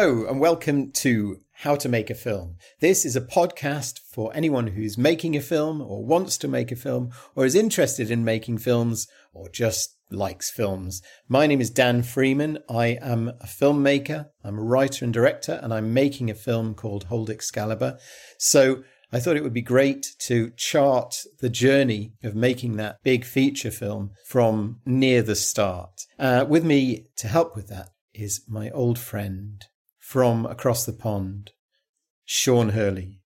Hello, and welcome to How to Make a Film. This is a podcast for anyone who's making a film or wants to make a film or is interested in making films or just likes films. My name is Dan Freeman. I am a filmmaker, I'm a writer and director, and I'm making a film called Hold Excalibur. So I thought it would be great to chart the journey of making that big feature film from near the start. Uh, with me to help with that is my old friend from across the pond, Sean Hurley.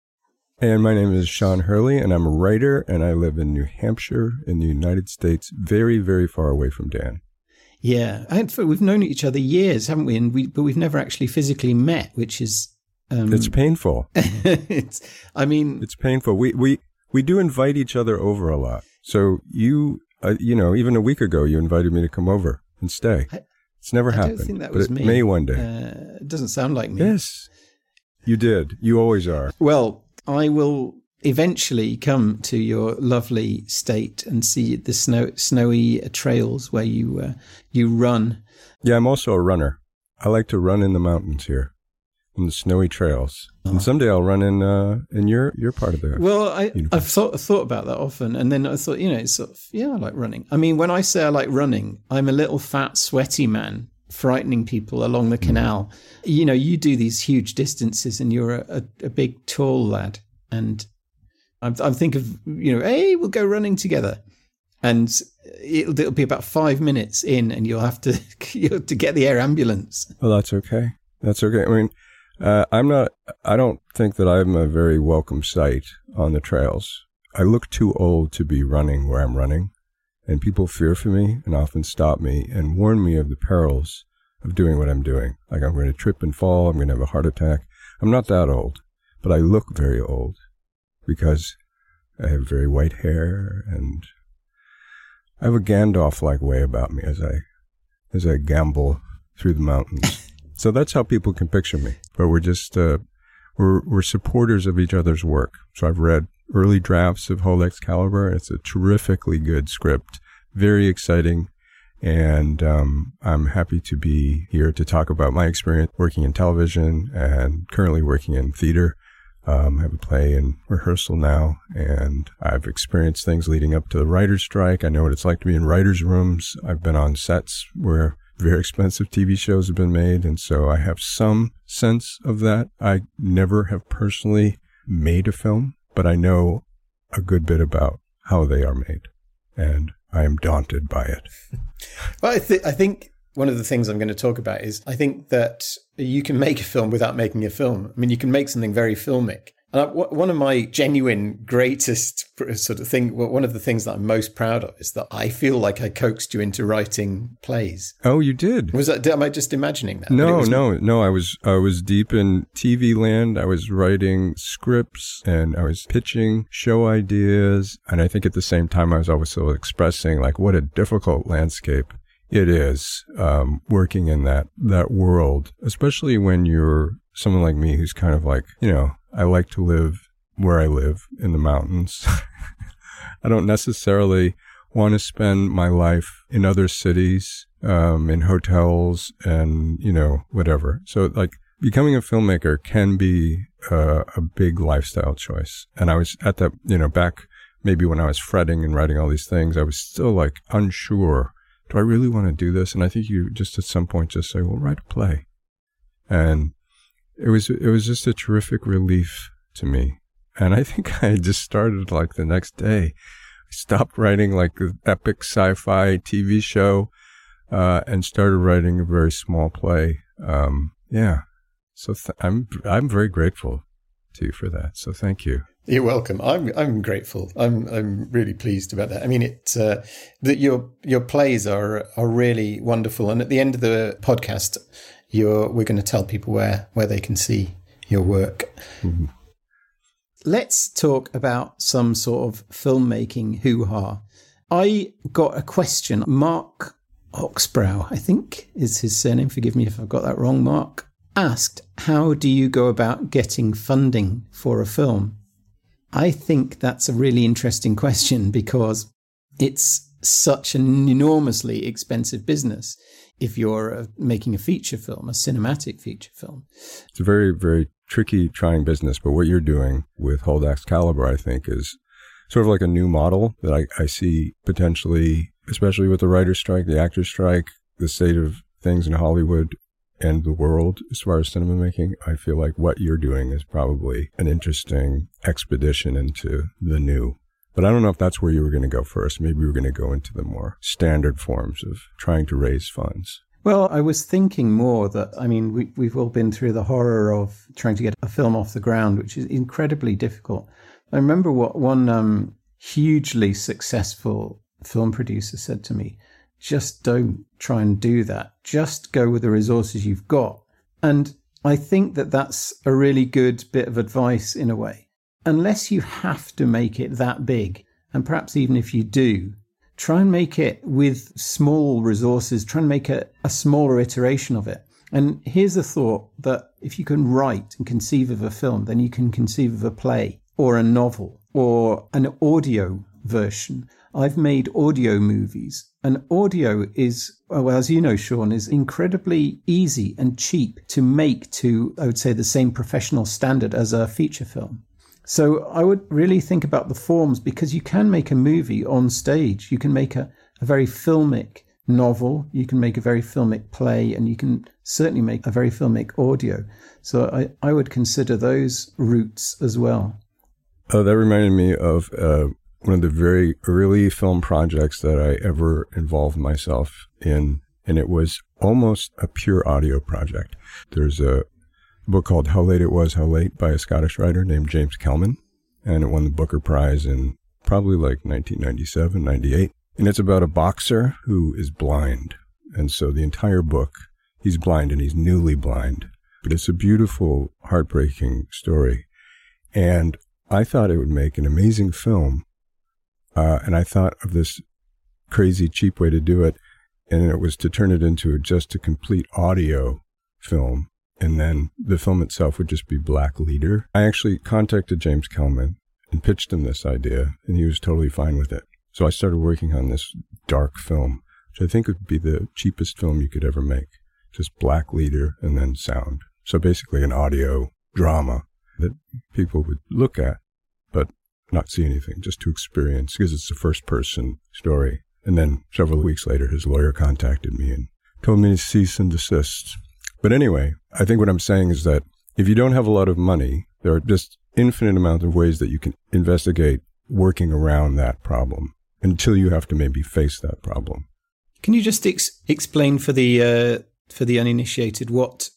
And my name is Sean Hurley, and I'm a writer, and I live in New Hampshire in the United States, very, very far away from Dan. Yeah, we've known each other years, haven't we? And we, but we've never actually physically met, which is um, it's painful. it's, I mean, it's painful. We we we do invite each other over a lot. So you, uh, you know, even a week ago, you invited me to come over and stay. I, it's never I happened. Don't think that was me. May one day. Uh, it doesn't sound like me. Yes, you did. You always are. Well, I will eventually come to your lovely state and see the snow, snowy trails where you uh, you run. Yeah, I'm also a runner. I like to run in the mountains here in the snowy trails. And uh-huh. someday I'll run in uh, in your your part of the. Well, I I've thought thought about that often, and then I thought, you know, it's sort of yeah, I like running. I mean, when I say I like running, I'm a little fat, sweaty man frightening people along the mm. canal. Mm. You know, you do these huge distances, and you're a, a, a big, tall lad, and I'm, I'm think of you know, hey, we'll go running together, and it'll, it'll be about five minutes in, and you'll have to you'll have to get the air ambulance. Well, that's okay. That's okay. I mean uh, I'm not, I don't think that I'm a very welcome sight on the trails. I look too old to be running where I'm running, and people fear for me and often stop me and warn me of the perils of doing what I'm doing. Like I'm going to trip and fall, I'm going to have a heart attack. I'm not that old, but I look very old because I have very white hair and I have a Gandalf like way about me as I as I gambol through the mountains. So that's how people can picture me. But we're just uh, we're we're supporters of each other's work. So I've read early drafts of Hold Excalibur. It's a terrifically good script, very exciting, and um, I'm happy to be here to talk about my experience working in television and currently working in theater. Um, I have a play in rehearsal now, and I've experienced things leading up to the writer's strike. I know what it's like to be in writers' rooms. I've been on sets where very expensive TV shows have been made, and so I have some sense of that. I never have personally made a film, but I know a good bit about how they are made, and I am daunted by it. well, I, th- I think one of the things I'm going to talk about is I think that you can make a film without making a film. I mean, you can make something very filmic. And I, one of my genuine greatest sort of thing, one of the things that I'm most proud of is that I feel like I coaxed you into writing plays. Oh, you did. Was that? Am I just imagining that? No, no, no. I was, I was deep in TV land. I was writing scripts and I was pitching show ideas. And I think at the same time, I was also expressing like what a difficult landscape it is um, working in that that world, especially when you're someone like me who's kind of like you know I like to live where I live in the mountains. I don't necessarily want to spend my life in other cities, um, in hotels and, you know, whatever. So like becoming a filmmaker can be uh, a big lifestyle choice. And I was at that, you know, back maybe when I was fretting and writing all these things, I was still like unsure. Do I really want to do this? And I think you just at some point just say, well, write a play. And it was it was just a terrific relief to me. And I think I just started like the next day. I stopped writing like an epic sci-fi TV show uh, and started writing a very small play. Um, yeah, so th- I'm I'm very grateful to you for that. So thank you. You're welcome. I'm I'm grateful. I'm I'm really pleased about that. I mean, it uh, that your your plays are are really wonderful. And at the end of the podcast, you're, we're going to tell people where, where they can see your work. Mm-hmm. Let's talk about some sort of filmmaking hoo ha. I got a question. Mark Oxbrow, I think is his surname. Forgive me if I've got that wrong. Mark asked, How do you go about getting funding for a film? I think that's a really interesting question because it's such an enormously expensive business if you're uh, making a feature film, a cinematic feature film. It's a very, very tricky, trying business. But what you're doing with Hold Excalibur, I think, is sort of like a new model that I, I see potentially, especially with the writer's strike, the actor's strike, the state of things in Hollywood and the world as far as cinema making. I feel like what you're doing is probably an interesting expedition into the new. But I don't know if that's where you were going to go first. Maybe we were going to go into the more standard forms of trying to raise funds. Well, I was thinking more that, I mean, we, we've all been through the horror of trying to get a film off the ground, which is incredibly difficult. I remember what one um, hugely successful film producer said to me just don't try and do that. Just go with the resources you've got. And I think that that's a really good bit of advice in a way. Unless you have to make it that big, and perhaps even if you do, try and make it with small resources, try and make a, a smaller iteration of it. And here's a thought that if you can write and conceive of a film, then you can conceive of a play or a novel or an audio version. I've made audio movies and audio is, well, as you know, Sean, is incredibly easy and cheap to make to, I would say, the same professional standard as a feature film. So I would really think about the forms because you can make a movie on stage. You can make a, a very filmic novel, you can make a very filmic play, and you can certainly make a very filmic audio. So I, I would consider those routes as well. Oh, that reminded me of uh, one of the very early film projects that I ever involved myself in, and it was almost a pure audio project. There's a book called How Late It Was, How Late by a Scottish writer named James Kelman, and it won the Booker Prize in probably like 1997, 98. And it's about a boxer who is blind. And so the entire book, he's blind and he's newly blind. But it's a beautiful, heartbreaking story. And I thought it would make an amazing film uh, and I thought of this crazy cheap way to do it, and it was to turn it into just a complete audio film, and then the film itself would just be black leader. I actually contacted James Kelman and pitched him this idea, and he was totally fine with it. So I started working on this dark film, which I think would be the cheapest film you could ever make. Just black leader and then sound. So basically an audio drama that people would look at, but not see anything, just to experience, because it's a first person story. And then several weeks later, his lawyer contacted me and told me to cease and desist. But anyway, I think what I'm saying is that if you don't have a lot of money, there are just infinite amounts of ways that you can investigate working around that problem until you have to maybe face that problem. Can you just ex- explain for the uh, for the uninitiated what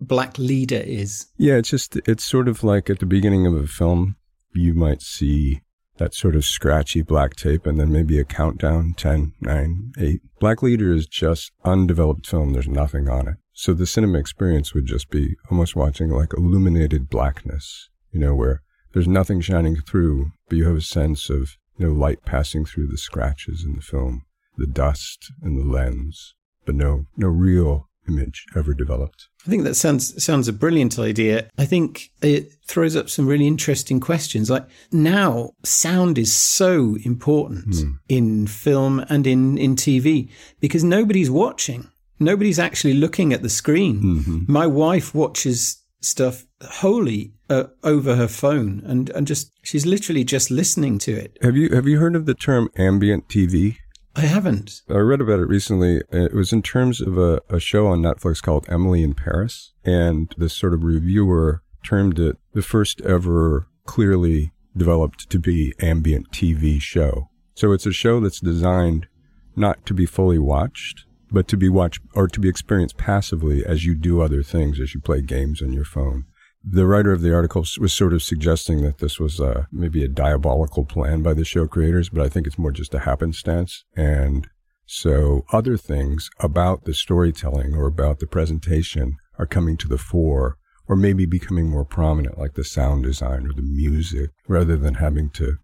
black leader is? Yeah, it's just it's sort of like at the beginning of a film, you might see that sort of scratchy black tape and then maybe a countdown 10, 9, 8. Black Leader is just undeveloped film. There's nothing on it. So the cinema experience would just be almost watching like illuminated blackness, you know, where there's nothing shining through, but you have a sense of, you know, light passing through the scratches in the film, the dust and the lens, but no, no real image ever developed. I think that sounds sounds a brilliant idea. I think it throws up some really interesting questions. Like now, sound is so important mm. in film and in in TV because nobody's watching. Nobody's actually looking at the screen. Mm-hmm. My wife watches stuff wholly uh, over her phone and and just she's literally just listening to it. Have you have you heard of the term ambient TV? I haven't. I read about it recently. It was in terms of a, a show on Netflix called Emily in Paris. And this sort of reviewer termed it the first ever clearly developed to be ambient TV show. So it's a show that's designed not to be fully watched, but to be watched or to be experienced passively as you do other things, as you play games on your phone the writer of the article was sort of suggesting that this was uh, maybe a diabolical plan by the show creators, but I think it's more just a happenstance. And so other things about the storytelling or about the presentation are coming to the fore or maybe becoming more prominent, like the sound design or the music, rather than having to,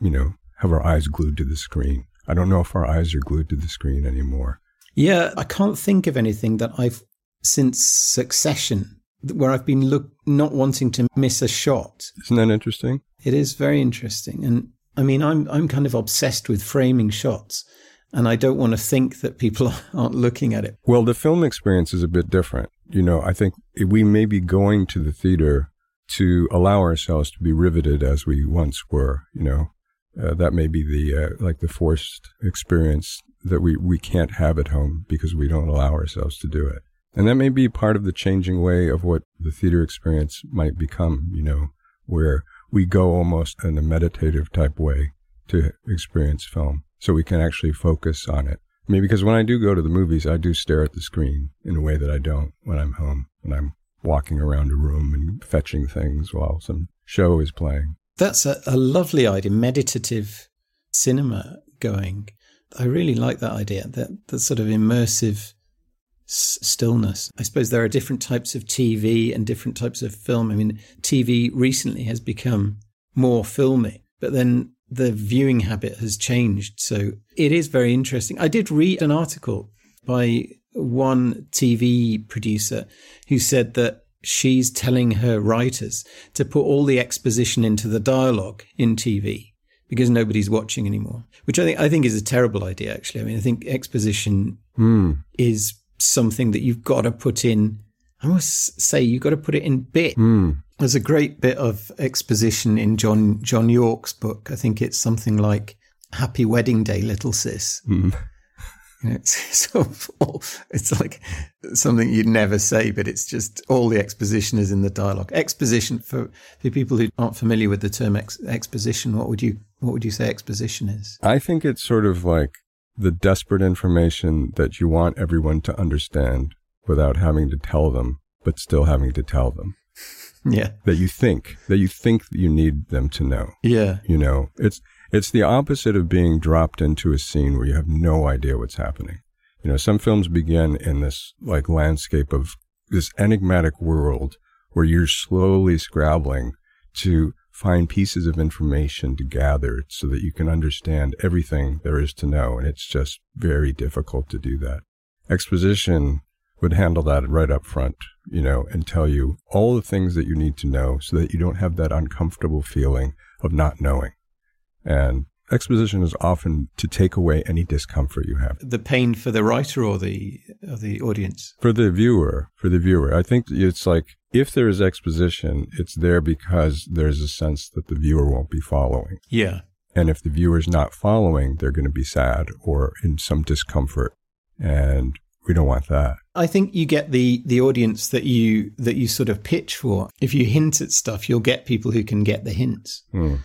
you know, have our eyes glued to the screen. I don't know if our eyes are glued to the screen anymore. Yeah, I can't think of anything that I've since Succession where I've been look not wanting to miss a shot. Isn't that interesting? It is very interesting, and I mean, I'm I'm kind of obsessed with framing shots, and I don't want to think that people aren't looking at it. Well, the film experience is a bit different. You know, I think we may be going to the theater to allow ourselves to be riveted as we once were. You know, uh, that may be the uh, like the forced experience that we we can't have at home because we don't allow ourselves to do it. And that may be part of the changing way of what the theater experience might become, you know, where we go almost in a meditative type way to experience film so we can actually focus on it. I mean, because when I do go to the movies, I do stare at the screen in a way that I don't when I'm home, and I'm walking around a room and fetching things while some show is playing. That's a, a lovely idea, meditative cinema going. I really like that idea, that, that sort of immersive stillness. I suppose there are different types of TV and different types of film. I mean, TV recently has become more filmy, but then the viewing habit has changed. So it is very interesting. I did read an article by one TV producer who said that she's telling her writers to put all the exposition into the dialogue in TV because nobody's watching anymore, which I think I think is a terrible idea. Actually, I mean, I think exposition mm. is something that you've got to put in. I must say, you've got to put it in bit. Mm. There's a great bit of exposition in John John Yorke's book. I think it's something like "Happy Wedding Day, Little Sis." Mm. You know, it's, it's like something you'd never say, but it's just all the exposition is in the dialogue. Exposition for, for people who aren't familiar with the term ex, exposition. What would you what would you say exposition is? I think it's sort of like the desperate information that you want everyone to understand without having to tell them, but still having to tell them. Yeah. That you think, that you think that you need them to know. Yeah. You know, it's, it's the opposite of being dropped into a scene where you have no idea what's happening. You know, some films begin in this like landscape of this enigmatic world where you're slowly scrabbling to find pieces of information to gather so that you can understand everything there is to know. And it's just very difficult to do that. Exposition would handle that right up front, you know, and tell you all the things that you need to know so that you don't have that uncomfortable feeling of not knowing. And exposition is often to take away any discomfort you have. The pain for the writer or the or the audience? For the viewer, for the viewer. I think it's like if there is exposition, it's there because there's a sense that the viewer won't be following. Yeah. And if the viewer's not following, they're going to be sad or in some discomfort. And we don't want that. I think you get the the audience that you that you sort of pitch for. If you hint at stuff, you'll get people who can get the hints. Hmm.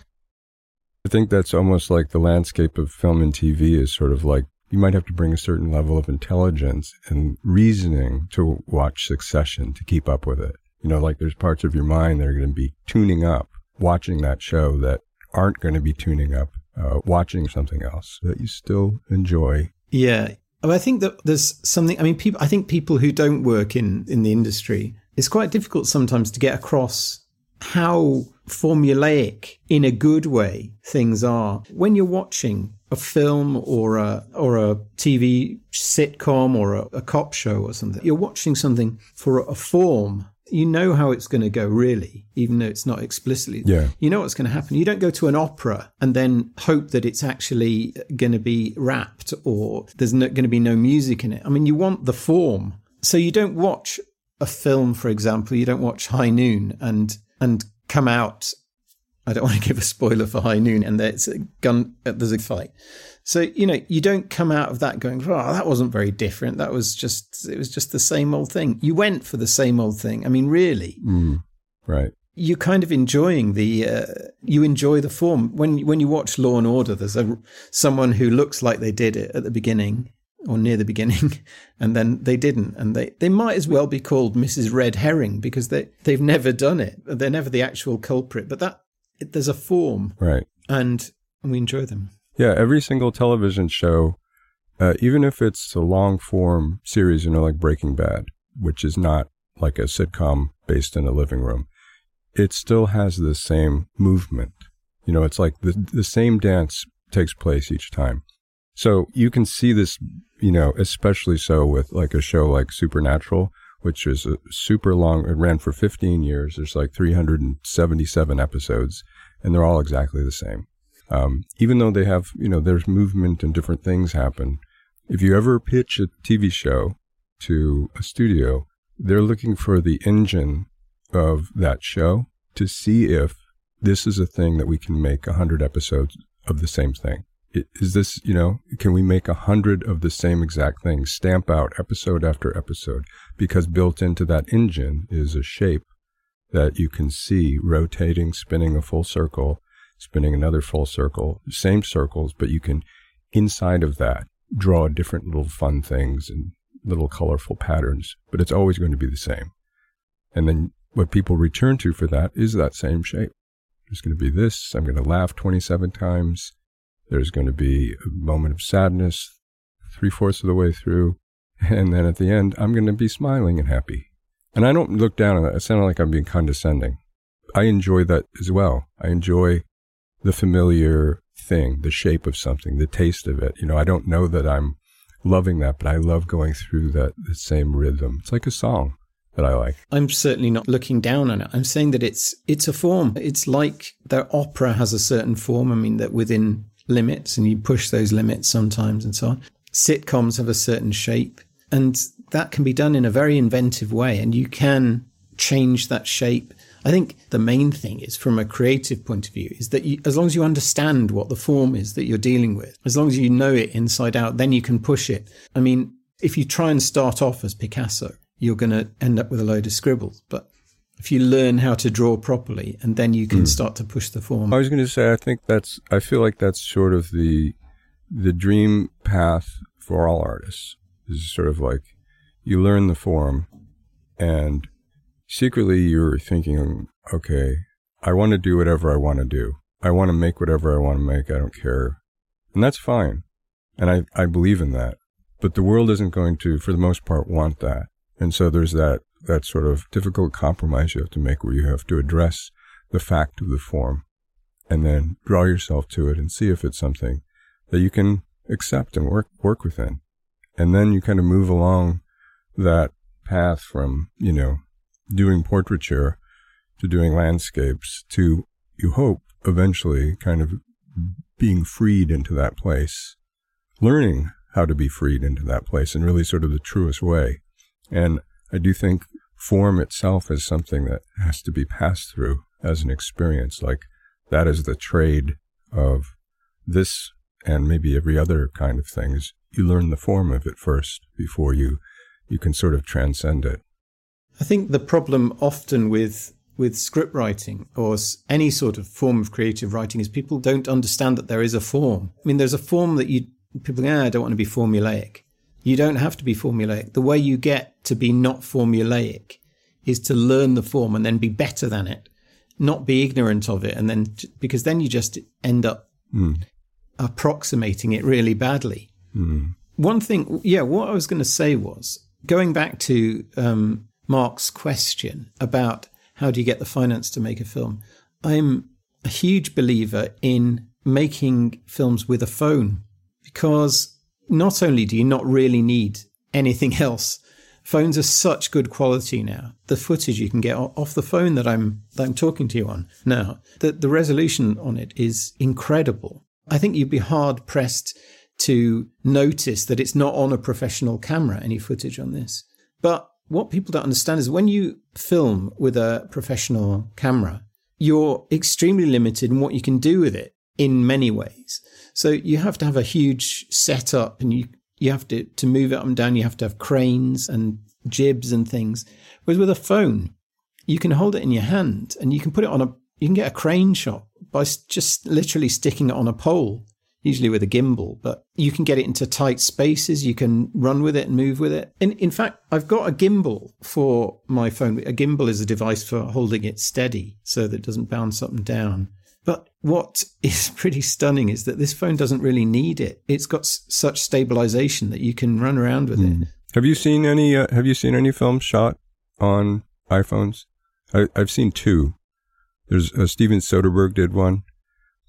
I think that's almost like the landscape of film and TV is sort of like you might have to bring a certain level of intelligence and reasoning to watch Succession to keep up with it. You know, like there's parts of your mind that are going to be tuning up watching that show that aren't going to be tuning up uh, watching something else that you still enjoy. Yeah. I think that there's something, I mean, people, I think people who don't work in, in the industry, it's quite difficult sometimes to get across how formulaic in a good way things are. When you're watching a film or a or a TV sitcom or a, a cop show or something, you're watching something for a form. You know how it's going to go, really, even though it's not explicitly. Yeah. You know what's going to happen. You don't go to an opera and then hope that it's actually going to be rapped or there's no, going to be no music in it. I mean, you want the form. So you don't watch a film, for example, you don't watch High Noon and and come out. I don't want to give a spoiler for High Noon, and there's a gun. Uh, there's a fight. So you know you don't come out of that going, "Oh, that wasn't very different. That was just it was just the same old thing." You went for the same old thing. I mean, really, mm, right? You're kind of enjoying the. Uh, you enjoy the form when when you watch Law and Order. There's a someone who looks like they did it at the beginning, or near the beginning, and then they didn't. And they, they might as well be called Mrs. Red Herring because they, they've never done it. They're never the actual culprit, but that it, there's a form. Right. And we enjoy them. Yeah. Every single television show, uh, even if it's a long form series, you know, like Breaking Bad, which is not like a sitcom based in a living room, it still has the same movement. You know, it's like the, the same dance takes place each time. So you can see this, you know, especially so with like a show like Supernatural, which is a super long, it ran for 15 years. There's like 377 episodes and they're all exactly the same. Um, even though they have, you know, there's movement and different things happen. If you ever pitch a TV show to a studio, they're looking for the engine of that show to see if this is a thing that we can make a hundred episodes of the same thing. Is this, you know, can we make a hundred of the same exact thing, stamp out episode after episode? Because built into that engine is a shape that you can see rotating, spinning a full circle, spinning another full circle, same circles, but you can, inside of that, draw different little fun things and little colorful patterns, but it's always going to be the same. And then what people return to for that is that same shape. There's going to be this. I'm going to laugh 27 times. There's going to be a moment of sadness three fourths of the way through. And then at the end, I'm going to be smiling and happy. And I don't look down on that. It sounds like I'm being condescending. I enjoy that as well. I enjoy the familiar thing, the shape of something, the taste of it. You know, I don't know that I'm loving that, but I love going through that the same rhythm. It's like a song that I like. I'm certainly not looking down on it. I'm saying that it's it's a form. It's like the opera has a certain form. I mean that within limits and you push those limits sometimes and so on. Sitcoms have a certain shape and that can be done in a very inventive way and you can change that shape. I think the main thing is from a creative point of view is that you, as long as you understand what the form is that you're dealing with, as long as you know it inside out, then you can push it. I mean, if you try and start off as Picasso, you're going to end up with a load of scribbles. But if you learn how to draw properly and then you can mm. start to push the form. I was going to say, I think that's, I feel like that's sort of the, the dream path for all artists is sort of like you learn the form and secretly you're thinking, okay, I want to do whatever I want to do. I want to make whatever I want to make. I don't care. And that's fine. And I, I believe in that. But the world isn't going to, for the most part, want that. And so there's that, that sort of difficult compromise you have to make where you have to address the fact of the form and then draw yourself to it and see if it's something that you can accept and work, work within. And then you kind of move along that path from, you know, doing portraiture to doing landscapes to, you hope, eventually kind of being freed into that place, learning how to be freed into that place in really sort of the truest way. And I do think form itself is something that has to be passed through as an experience. Like that is the trade of this and maybe every other kind of thing is you learn the form of it first before you you can sort of transcend it. I think the problem often with with script writing or any sort of form of creative writing is people don't understand that there is a form. I mean, there's a form that you people go, ah, I don't want to be formulaic. You don't have to be formulaic. The way you get to be not formulaic is to learn the form and then be better than it, not be ignorant of it. And then, because then you just end up mm. approximating it really badly. Mm. One thing, yeah, what I was going to say was going back to um, Mark's question about how do you get the finance to make a film, I'm a huge believer in making films with a phone because not only do you not really need anything else, phones are such good quality now. The footage you can get off the phone that I'm that I'm talking to you on now, the the resolution on it is incredible. I think you'd be hard pressed to notice that it's not on a professional camera any footage on this. But what people don't understand is when you film with a professional camera, you're extremely limited in what you can do with it in many ways. So you have to have a huge setup and you, you have to, to move it up and down. You have to have cranes and jibs and things. Whereas with a phone, you can hold it in your hand and you can put it on a, you can get a crane shot by just literally sticking it on a pole, usually with a gimbal, but you can get it into tight spaces. You can run with it and move with it. And in fact, I've got a gimbal for my phone. A gimbal is a device for holding it steady so that it doesn't bounce up and down. But what is pretty stunning is that this phone doesn't really need it. It's got s- such stabilization that you can run around with mm. it. Hmm. Have you seen any? Uh, have you seen any films shot on iPhones? I, have seen two. There's uh, Steven Soderbergh did one,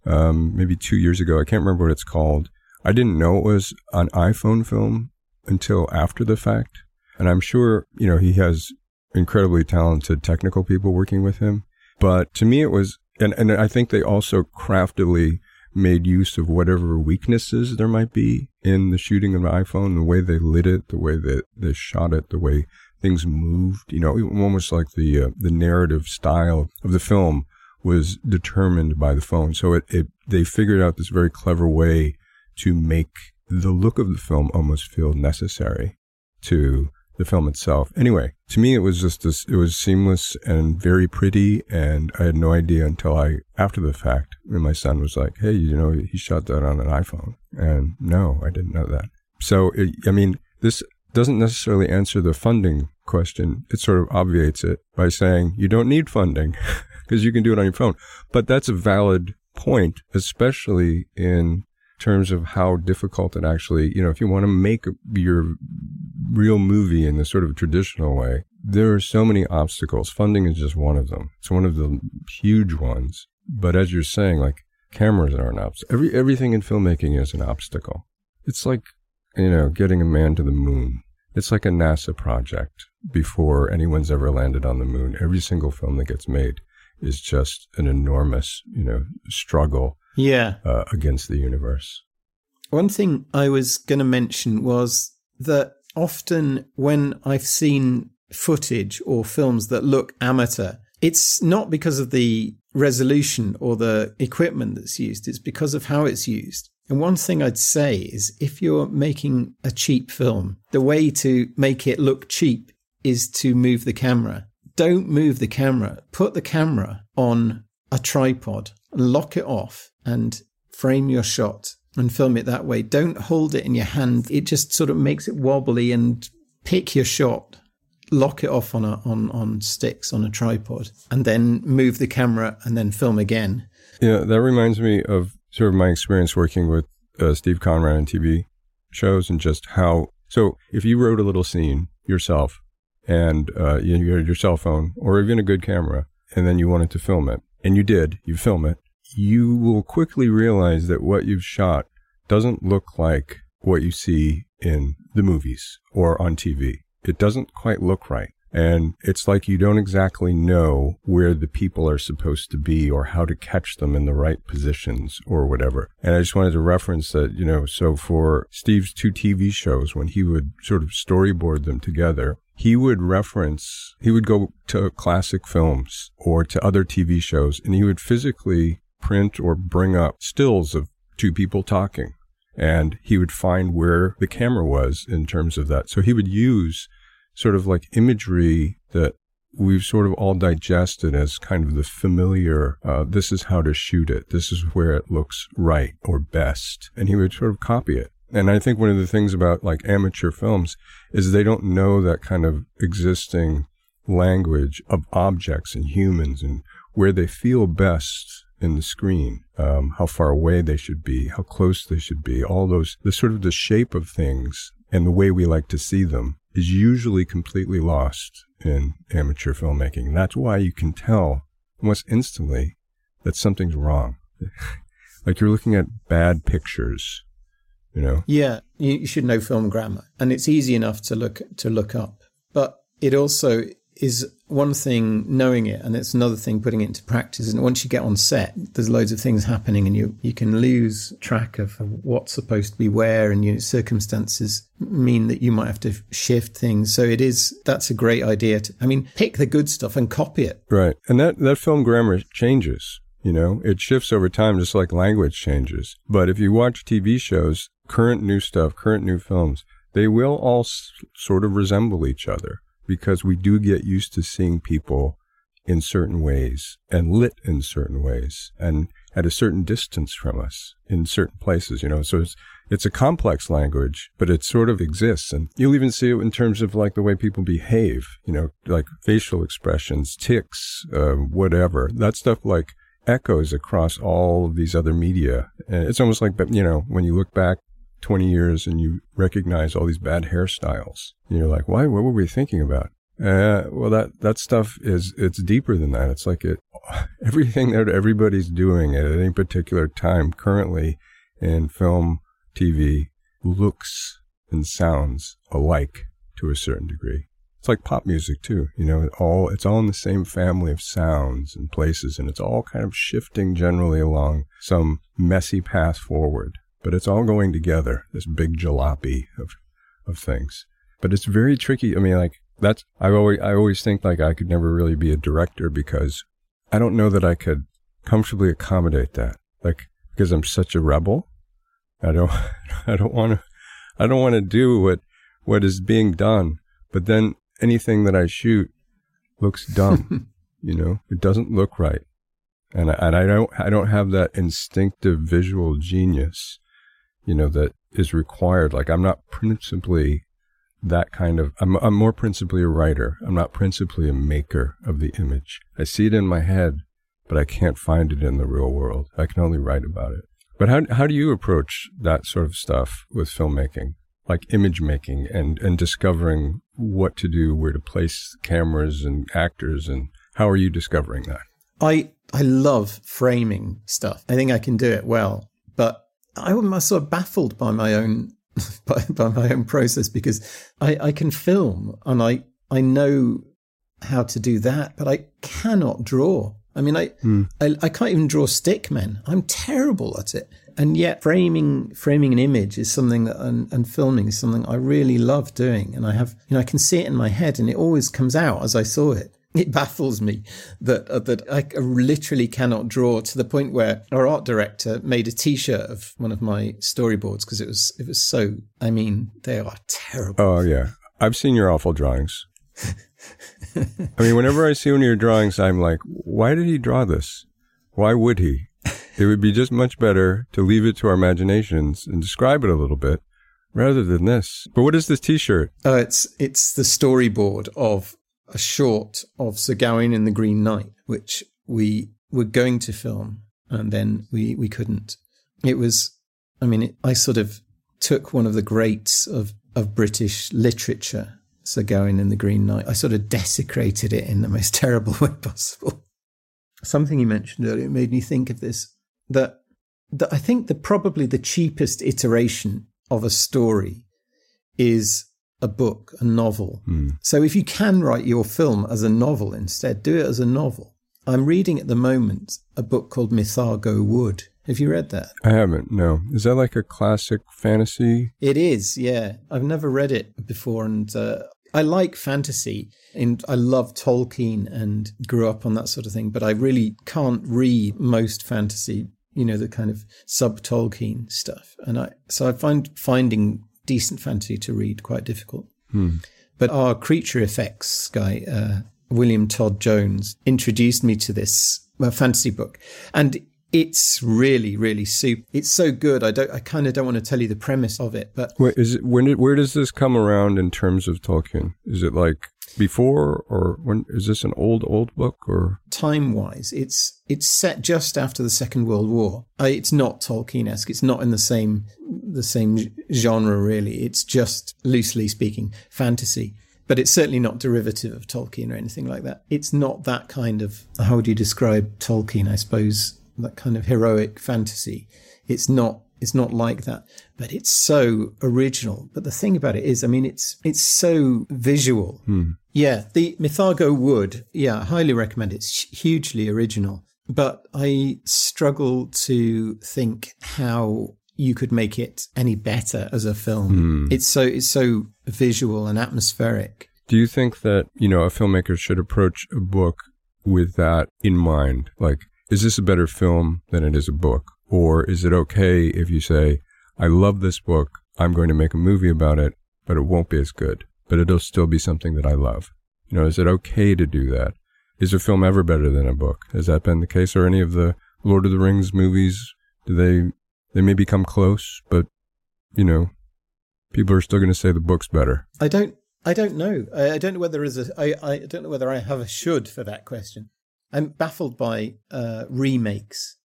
um, maybe two years ago. I can't remember what it's called. I didn't know it was an iPhone film until after the fact, and I'm sure you know he has incredibly talented technical people working with him. But to me, it was and, and I think they also craftily made use of whatever weaknesses there might be in the shooting of an iPhone, the way they lit it, the way that they shot it, the way things moved, you know, almost like the, uh, the narrative style of the film was determined by the phone. So it, it, they figured out this very clever way to make the look of the film almost feel necessary to the film itself. Anyway, to me, it was just this, it was seamless and very pretty. And I had no idea until I, after the fact, when my son was like, Hey, you know, he shot that on an iPhone. And no, I didn't know that. So, it, I mean, this doesn't necessarily answer the funding question. It sort of obviates it by saying you don't need funding because you can do it on your phone. But that's a valid point, especially in terms of how difficult it actually, you know, if you want to make your real movie in the sort of traditional way, there are so many obstacles. Funding is just one of them. It's one of the huge ones. But as you're saying, like cameras are an obstacle. Every, everything in filmmaking is an obstacle. It's like, you know, getting a man to the moon. It's like a NASA project before anyone's ever landed on the moon. Every single film that gets made is just an enormous, you know, struggle yeah. Uh, against the universe. One thing I was going to mention was that often when I've seen footage or films that look amateur, it's not because of the resolution or the equipment that's used, it's because of how it's used. And one thing I'd say is if you're making a cheap film, the way to make it look cheap is to move the camera. Don't move the camera. Put the camera on a tripod and lock it off and frame your shot and film it that way. Don't hold it in your hand. It just sort of makes it wobbly and pick your shot. Lock it off on a, on on sticks on a tripod, and then move the camera and then film again. Yeah, that reminds me of sort of my experience working with uh, Steve Conrad on TV shows, and just how. So, if you wrote a little scene yourself, and uh, you had your cell phone or even a good camera, and then you wanted to film it, and you did, you film it, you will quickly realize that what you've shot doesn't look like what you see in the movies or on TV. It doesn't quite look right. And it's like you don't exactly know where the people are supposed to be or how to catch them in the right positions or whatever. And I just wanted to reference that, you know, so for Steve's two TV shows, when he would sort of storyboard them together, he would reference, he would go to classic films or to other TV shows and he would physically print or bring up stills of two people talking. And he would find where the camera was in terms of that. So he would use sort of like imagery that we've sort of all digested as kind of the familiar, uh, this is how to shoot it. This is where it looks right or best. And he would sort of copy it. And I think one of the things about like amateur films is they don't know that kind of existing language of objects and humans and where they feel best in the screen, um, how far away they should be, how close they should be, all those, the sort of the shape of things and the way we like to see them is usually completely lost in amateur filmmaking. That's why you can tell almost instantly that something's wrong. like you're looking at bad pictures, you know? Yeah, you should know film grammar and it's easy enough to look, to look up, but it also is one thing knowing it and it's another thing putting it into practice. And once you get on set there's loads of things happening and you you can lose track of what's supposed to be where and your circumstances mean that you might have to shift things. So it is that's a great idea to i mean pick the good stuff and copy it. Right. And that that film grammar changes you know? It shifts over time just like language changes. But if you watch tv shows current new stuff current new films they will all s- sort of resemble each other because we do get used to seeing people in certain ways and lit in certain ways and at a certain distance from us in certain places, you know. So it's, it's a complex language, but it sort of exists. And you'll even see it in terms of like the way people behave, you know, like facial expressions, ticks, uh, whatever. That stuff like echoes across all of these other media. And it's almost like, you know, when you look back 20 years and you recognize all these bad hairstyles. And you're like, why? What were we thinking about? Uh, well, that, that stuff is, it's deeper than that. It's like it, everything that everybody's doing at any particular time currently in film, TV looks and sounds alike to a certain degree. it's like pop music too. You know, it all it's all in the same family of sounds and places, and it's all kind of shifting generally along some messy path forward. But it's all going together. This big jalopy of of things. But it's very tricky. I mean, like that's I always I always think like I could never really be a director because I don't know that I could comfortably accommodate that. Like because I'm such a rebel. I don't I don't want to I don't want to do what what is being done. But then anything that I shoot looks dumb. you know, it doesn't look right, and I, and I don't I don't have that instinctive visual genius, you know, that is required. Like I'm not principally that kind of. I'm I'm more principally a writer. I'm not principally a maker of the image. I see it in my head, but I can't find it in the real world. I can only write about it. But how how do you approach that sort of stuff with filmmaking? like image making and, and discovering what to do, where to place cameras and actors, and how are you discovering that? I I love framing stuff. I think I can do it well, but I'm sort of baffled by my own by, by my own process because I, I can film and I I know how to do that, but I cannot draw. I mean, I, hmm. I, I can't even draw stick men. I'm terrible at it and yet framing framing an image is something that and, and, filming is something I really love doing and I have you know I can see it in my head and it always comes out as I saw it it baffles me that uh, that I literally cannot draw to the point where our art director made a t-shirt of one of my storyboards because it was it was so I mean they are terrible. Oh yeah. I've seen your awful drawings. I mean whenever I see one of your drawings I'm like why did he draw this? Why would he? It would be just much better to leave it to our imaginations and describe it a little bit rather than this. But what is this T-shirt? Uh, it's it's the storyboard of short of Sir Gawain and the Green Knight, which we were going to film and then we we couldn't. It was, I mean, it, I sort of took one of the greats of of British literature, Sir Gawain and the Green Knight. I sort of desecrated it in the most terrible way possible. Something you mentioned earlier made me think of this that that I think the probably the cheapest iteration of a story is a book, a novel. Mm. So if you can write your film as a novel instead, do it as a novel. I'm reading at the moment a book called Mythago Wood. Have you read that? I haven't. No. Is that like a classic fantasy? It is. Yeah, I've never read it before, and uh, I like fantasy and I love Tolkien and grew up on that sort of thing, but I really can't read most fantasy, you know, the kind of sub Tolkien stuff. And I, so I find finding decent fantasy to read quite difficult. Hmm. But our creature effects guy, uh, William Todd Jones, introduced me to this fantasy book. And it's really, really super. It's so good. I don't. I kind of don't want to tell you the premise of it, but Wait, is it when? Did, where does this come around in terms of Tolkien? Is it like before or when? Is this an old, old book or time wise? It's it's set just after the Second World War. Uh, it's not Tolkien esque. It's not in the same the same genre really. It's just loosely speaking fantasy but it's certainly not derivative of Tolkien or anything like that. It's not that kind of, how would you describe Tolkien? I suppose that kind of heroic fantasy. It's not it's not like that, but it's so original. But the thing about it is, I mean, it's it's so visual. Hmm. Yeah, the Mythago Wood. Yeah, I highly recommend it. It's hugely original. But I struggle to think how you could make it any better as a film. Hmm. It's so it's so visual and atmospheric. Do you think that you know a filmmaker should approach a book with that in mind? Like is this a better film than it is a book? Or is it okay if you say, I love this book, I'm going to make a movie about it, but it won't be as good, but it'll still be something that I love? You know, is it okay to do that? Is a film ever better than a book? Has that been the case? Or any of the Lord of the Rings movies? Do they, they may become close, but, you know, people are still going to say the book's better. I don't, I don't know. I, I don't know whether is a, I, I don't know whether I have a should for that question. I'm baffled by uh, remakes.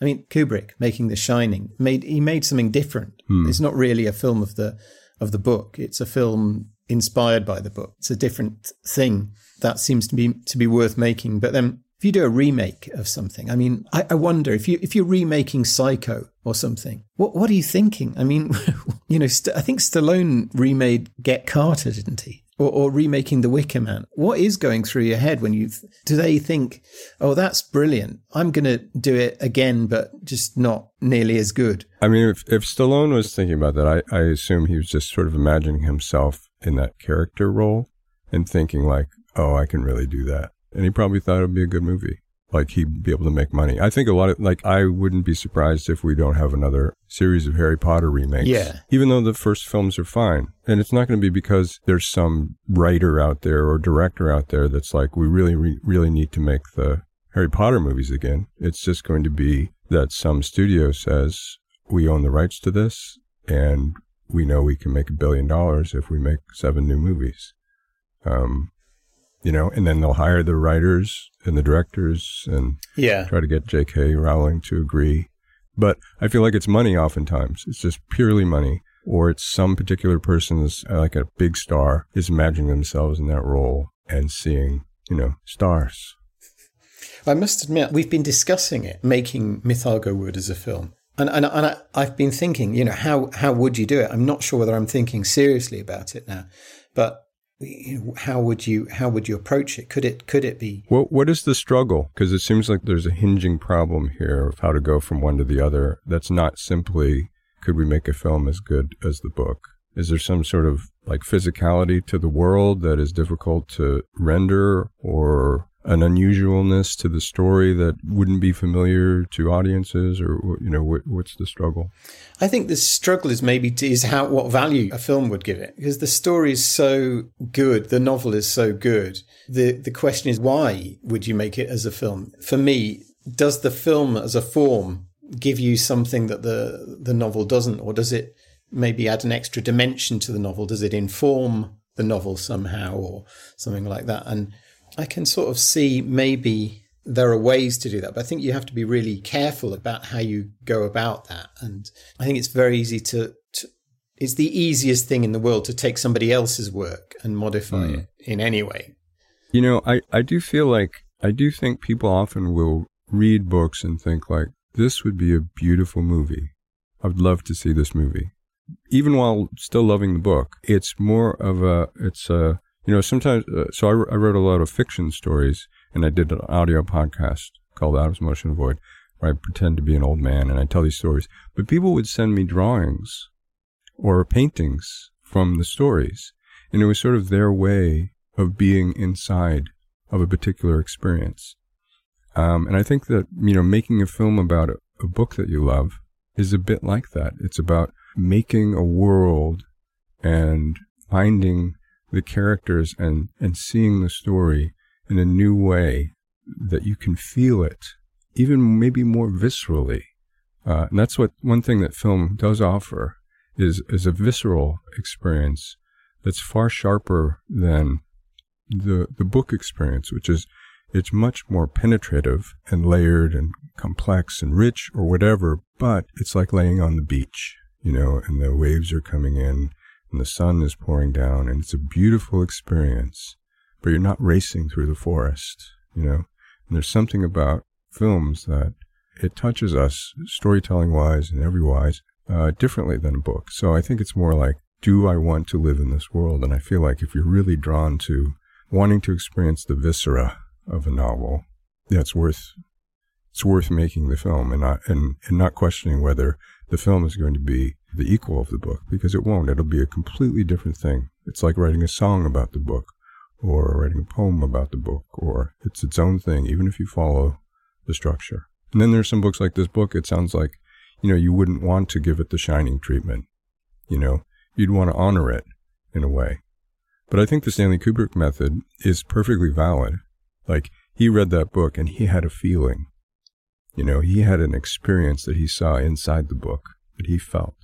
I mean, Kubrick making The Shining made he made something different. Hmm. It's not really a film of the of the book. It's a film inspired by the book. It's a different thing that seems to be to be worth making. But then, if you do a remake of something, I mean, I, I wonder if you if you're remaking Psycho or something, what what are you thinking? I mean, you know, St- I think Stallone remade Get Carter, didn't he? Or, or, remaking The Wicker Man. What is going through your head when you do they think, oh, that's brilliant. I'm going to do it again, but just not nearly as good. I mean, if, if Stallone was thinking about that, I, I assume he was just sort of imagining himself in that character role and thinking like, oh, I can really do that. And he probably thought it would be a good movie like he'd be able to make money. I think a lot of like I wouldn't be surprised if we don't have another series of Harry Potter remakes. Yeah. Even though the first films are fine. And it's not going to be because there's some writer out there or director out there that's like we really re- really need to make the Harry Potter movies again. It's just going to be that some studio says we own the rights to this and we know we can make a billion dollars if we make seven new movies. Um, you know, and then they'll hire the writers and the directors and yeah. try to get J.K. Rowling to agree. But I feel like it's money oftentimes. It's just purely money. Or it's some particular person's like a big star is imagining themselves in that role and seeing, you know, stars. I must admit, we've been discussing it, making Mythago Wood as a film. And, and, and I, have been thinking, you know, how, how would you do it? I'm not sure whether I'm thinking seriously about it now, but how would you how would you approach it? Could it could it be? What what is the struggle? Because it seems like there's a hinging problem here of how to go from one to the other. That's not simply could we make a film as good as the book. Is there some sort of like physicality to the world that is difficult to render, or an unusualness to the story that wouldn't be familiar to audiences or you know what, what's the struggle? I think the struggle is maybe is how what value a film would give it because the story is so good the novel is so good. The the question is why would you make it as a film? For me does the film as a form give you something that the the novel doesn't or does it maybe add an extra dimension to the novel? Does it inform the novel somehow or something like that? And I can sort of see maybe there are ways to do that, but I think you have to be really careful about how you go about that. And I think it's very easy to, to it's the easiest thing in the world to take somebody else's work and modify mm. it in any way. You know, I, I do feel like, I do think people often will read books and think like, this would be a beautiful movie. I would love to see this movie. Even while still loving the book, it's more of a, it's a, you know, sometimes, uh, so I, I wrote a lot of fiction stories and I did an audio podcast called Adam's Motion Void where I pretend to be an old man and I tell these stories. But people would send me drawings or paintings from the stories. And it was sort of their way of being inside of a particular experience. Um, and I think that, you know, making a film about a, a book that you love is a bit like that. It's about making a world and finding the characters and, and seeing the story in a new way that you can feel it, even maybe more viscerally. Uh, and that's what one thing that film does offer is, is a visceral experience that's far sharper than the, the book experience, which is, it's much more penetrative and layered and complex and rich or whatever, but it's like laying on the beach, you know, and the waves are coming in and the sun is pouring down and it's a beautiful experience, but you're not racing through the forest, you know? And there's something about films that it touches us storytelling wise and every wise uh, differently than a book. So I think it's more like, do I want to live in this world? And I feel like if you're really drawn to wanting to experience the viscera of a novel, it's worth it's worth making the film and not and, and not questioning whether the film is going to be the equal of the book because it won't. It'll be a completely different thing. It's like writing a song about the book or writing a poem about the book or it's its own thing, even if you follow the structure. And then there's some books like this book, it sounds like, you know, you wouldn't want to give it the shining treatment. You know, you'd want to honor it in a way. But I think the Stanley Kubrick method is perfectly valid. Like, he read that book and he had a feeling. You know, he had an experience that he saw inside the book that he felt.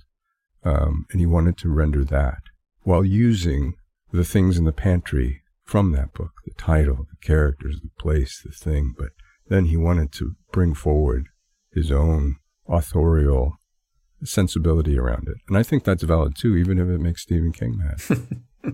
Um, and he wanted to render that while using the things in the pantry from that book the title, the characters, the place, the thing. But then he wanted to bring forward his own authorial sensibility around it. And I think that's valid too, even if it makes Stephen King mad.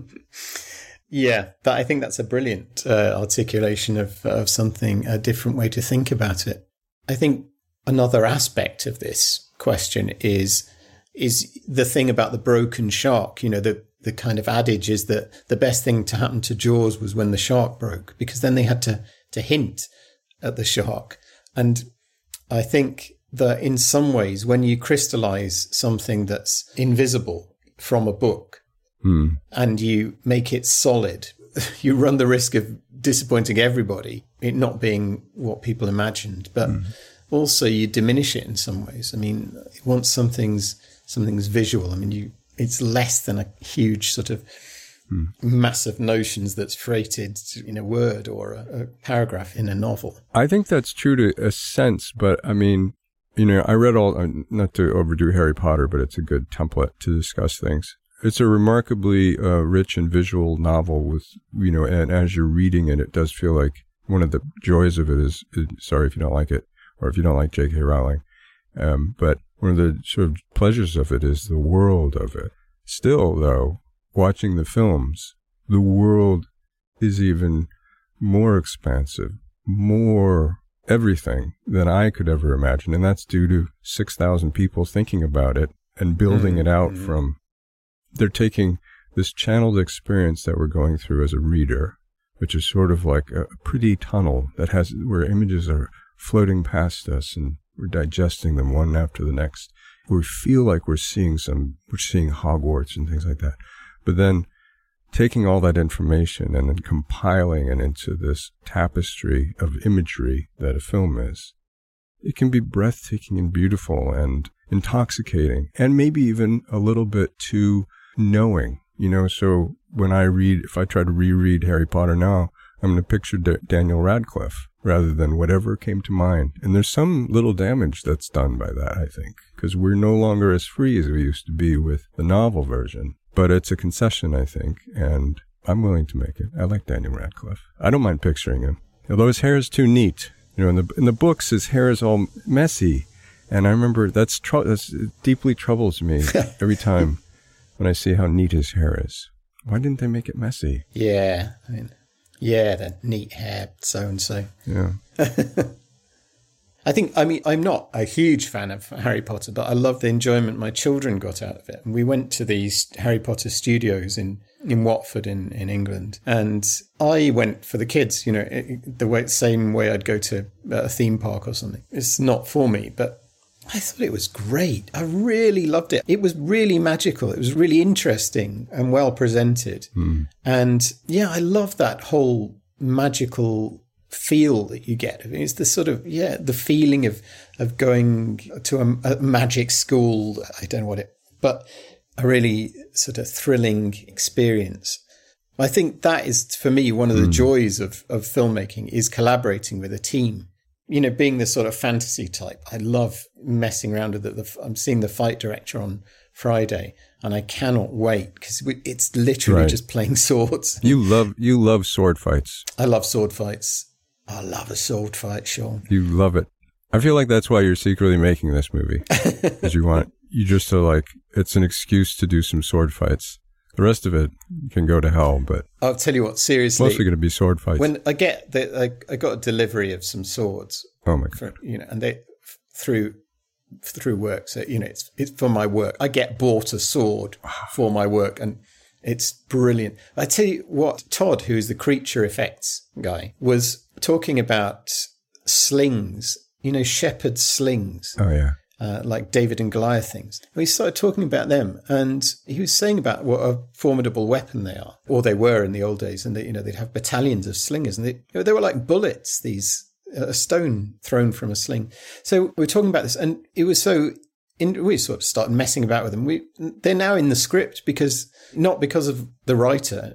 yeah, but I think that's a brilliant uh, articulation of, of something, a different way to think about it. I think another aspect of this question is is the thing about the broken shark. You know, the the kind of adage is that the best thing to happen to Jaws was when the shark broke, because then they had to, to hint at the shark. And I think that in some ways, when you crystallize something that's invisible from a book Hmm. and you make it solid, you run the risk of disappointing everybody, it not being what people imagined. But also you diminish it in some ways. I mean, once something's something's visual, I mean, you it's less than a huge sort of massive notions that's freighted in a word or a, a paragraph in a novel. I think that's true to a sense, but I mean, you know, I read all, uh, not to overdo Harry Potter, but it's a good template to discuss things. It's a remarkably uh, rich and visual novel with, you know, and as you're reading it, it does feel like one of the joys of it is, is sorry if you don't like it, or if you don't like J.K. Rowling, um, but one of the sort of pleasures of it is the world of it. Still, though, watching the films, the world is even more expansive, more everything than I could ever imagine. And that's due to 6,000 people thinking about it and building it out Mhm. from, they're taking this channeled experience that we're going through as a reader, which is sort of like a pretty tunnel that has, where images are floating past us and we're digesting them one after the next. We feel like we're seeing some, we're seeing Hogwarts and things like that. But then taking all that information and then compiling it into this tapestry of imagery that a film is, it can be breathtaking and beautiful and intoxicating and maybe even a little bit too knowing. You know, so when I read, if I try to reread Harry Potter now, I'm going to picture D- Daniel Radcliffe rather than whatever came to mind. And there's some little damage that's done by that, I think, because we're no longer as free as we used to be with the novel version. But it's a concession, I think, and I'm willing to make it. I like Daniel Radcliffe. I don't mind picturing him. Although his hair is too neat. You know, in the in the books, his hair is all messy, and I remember that's tr- that's it deeply troubles me every time when I see how neat his hair is. Why didn't they make it messy? Yeah, I mean, yeah, the neat hair, so and so. Yeah. I think, I mean, I'm not a huge fan of Harry Potter, but I love the enjoyment my children got out of it. And we went to these Harry Potter studios in, in Watford in, in England. And I went for the kids, you know, it, the way, same way I'd go to a theme park or something. It's not for me, but I thought it was great. I really loved it. It was really magical. It was really interesting and well presented. Hmm. And yeah, I love that whole magical feel that you get. It's the sort of yeah, the feeling of of going to a, a magic school. I don't know what it, but a really sort of thrilling experience. I think that is for me one of the hmm. joys of of filmmaking is collaborating with a team. You know, being the sort of fantasy type, I love messing around with it. I'm seeing the fight director on Friday, and I cannot wait because it's literally Right. just playing swords. You love you love sword fights. I love sword fights. I love a sword fight, Sean. You love it. I feel like that's why you're secretly making this movie. Because you want you just to like it's an excuse to do some sword fights. The rest of it can go to hell, but I'll tell you what, seriously, mostly going to be sword fights. when I get the, I, I got a delivery of some swords oh my god. for, you know, and they through through work. So you know, it's it's for my work. I get bought a sword for my work, and it's brilliant. I tell you what, Todd, who is the creature effects guy, was talking about slings. You know, shepherd slings. Oh yeah. Uh, like David and Goliath things. We started talking about them, and he was saying about what a formidable weapon they are, or they were in the old days, and they, you know they'd have battalions of slingers, and they, you know, they were like bullets. These a stone thrown from a sling. So we were talking about this, and it was so. In, we sort of started messing about with them. We they're now in the script because not because of the writer,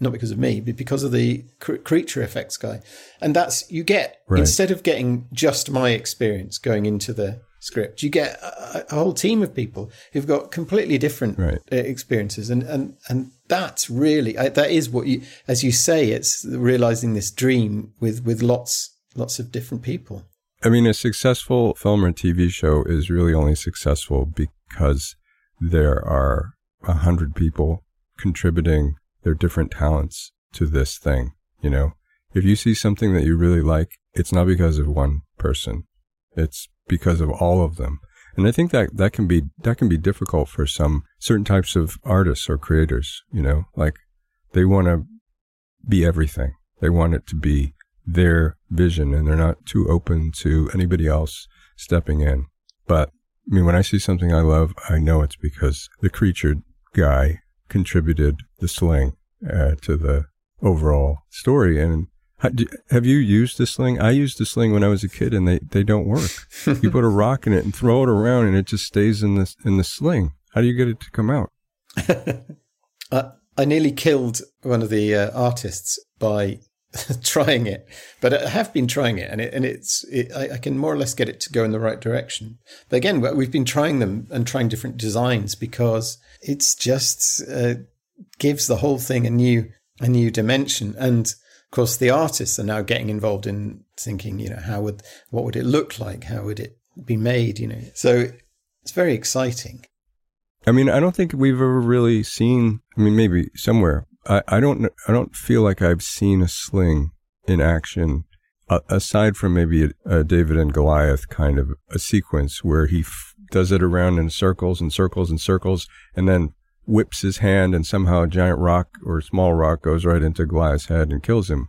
not because of me, but because of the cr- creature effects guy, and that's you get Right. instead of getting just my experience going into the script, you get a, a whole team of people who've got completely different Right. uh, experiences, and and and that's really that is what you, as you say, it's realizing this dream with with lots lots of different people. I mean, a successful film or TV show is really only successful because there are a hundred people contributing their different talents to this thing. You know, if you see something that you really like, it's not because of one person. It's because of all of them. And I think that that can be that can be difficult for some certain types of artists or creators. You know, like they want to be everything. They want it to be their vision, and they're not too open to anybody else stepping in. But I mean, when I see something I love, I know it's because the creature guy contributed the sling uh, to the overall story. And have you used the sling? I used the sling when I was a kid, and they, they don't work. you put a rock in it and throw it around, and it just stays in the in the sling. How do you get it to come out? uh, I nearly killed one of the uh, artists by trying it, but I have been trying it, and it and it's it, I, I, can more or less get it to go in the right direction. But again, we've been trying them and trying different designs because it's just uh, gives the whole thing a new a new dimension. And course, the artists are now getting involved in thinking, you know, how would what would it look like? How would it be made? You know, so it's very exciting. I mean, I don't think we've ever really seen. I mean, maybe somewhere. I, I don't. I don't feel like I've seen a sling in action, uh, aside from maybe a, a, David and Goliath kind of a sequence where he f- does it around in circles and circles and circles, and then whips his hand, and somehow a giant rock or small rock goes right into Goliath's head and kills him.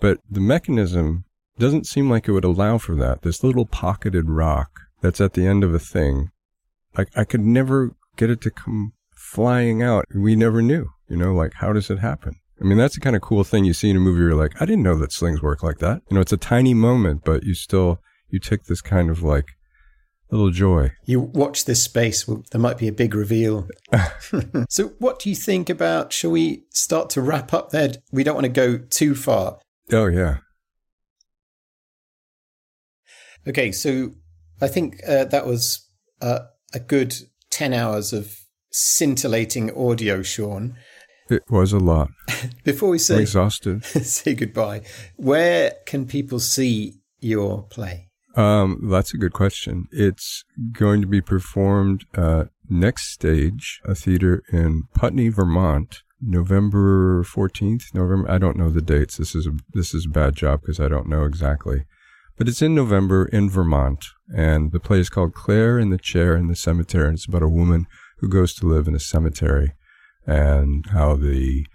But the mechanism doesn't seem like it would allow for that. This little pocketed rock that's at the end of a thing. I, I could never get it to come flying out. We never knew, you know, like how does it happen? I mean, that's the kind of cool thing you see in a movie. You're like, I didn't know that slings work like that. You know, it's a tiny moment, but you still, you take this kind of like little joy. You watch this space, well, there might be a big reveal. so, what do you think about? Shall we start to wrap up there? We don't want to go too far. Oh, yeah. Okay, so I think uh, that was uh, a good 10 hours of scintillating audio, Sean. It was a lot. Before we say, I'm exhausted. say goodbye, where can people see your play? Um, that's a good question. It's going to be performed uh, next stage, a theater in Putney, Vermont, November 14th. November. I don't know the dates. This is a, this is a bad job because I don't know exactly. But it's in November in Vermont, and the play is called Claire in the Chair in the Cemetery. And it's about a woman who goes to live in a cemetery and how the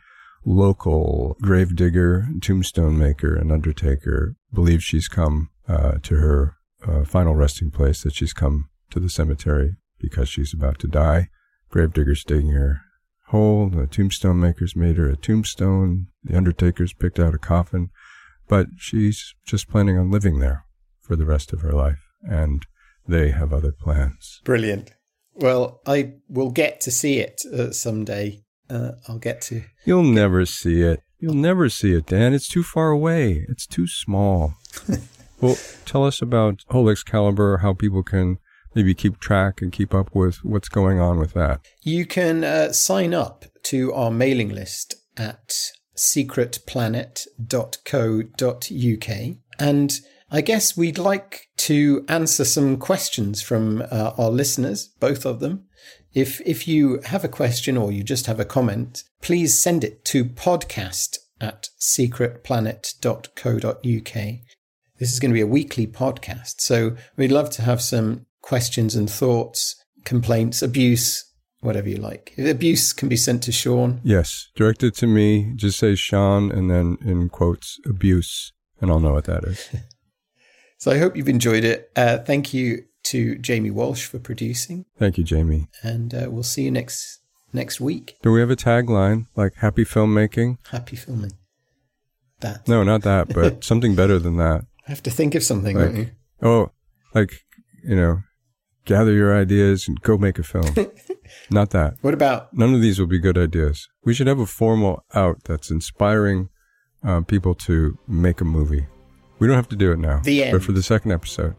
local gravedigger, tombstone maker, and undertaker believes she's come to her uh, final resting place, that she's come to the cemetery because she's about to die. Gravedigger's digging her hole. The tombstone makers made her a tombstone. The undertaker's picked out a coffin but she's just planning on living there for the rest of her life, and they have other plans. Brilliant. Well, I will get to see it uh, someday. Uh, I'll get to. You'll never see it. You'll never see it, Dan. It's too far away. It's too small. well, tell us about Hold Excalibur, how people can maybe keep track and keep up with what's going on with that. You can uh, sign up to our mailing list at secretplanet.co.uk. And I guess we'd like to answer some questions from uh, our listeners, both of them. If, if you have a question or you just have a comment, please send it to podcast at secretplanet.co.uk. This is going to be a weekly podcast, so we'd love to have some questions and thoughts, complaints, abuse, whatever you like. Abuse can be sent to Sean. Yes, directed to me. Just say Sean and then in quotes abuse, and I'll know what that is. so I hope you've enjoyed it. Uh, thank you to Jamie Walsh for producing. Thank you, Jamie. And uh, we'll see you next next week. Do we have a tagline like "Happy filmmaking"? Happy filming. That. No, not that, but something better than that. I have to think of something, like, you? Oh, like you know, gather your ideas and go make a film. Not that. What about? None of these will be good ideas. We should have a formal out that's inspiring uh, people to make a movie. We don't have to do it now. The end. But for the second episode.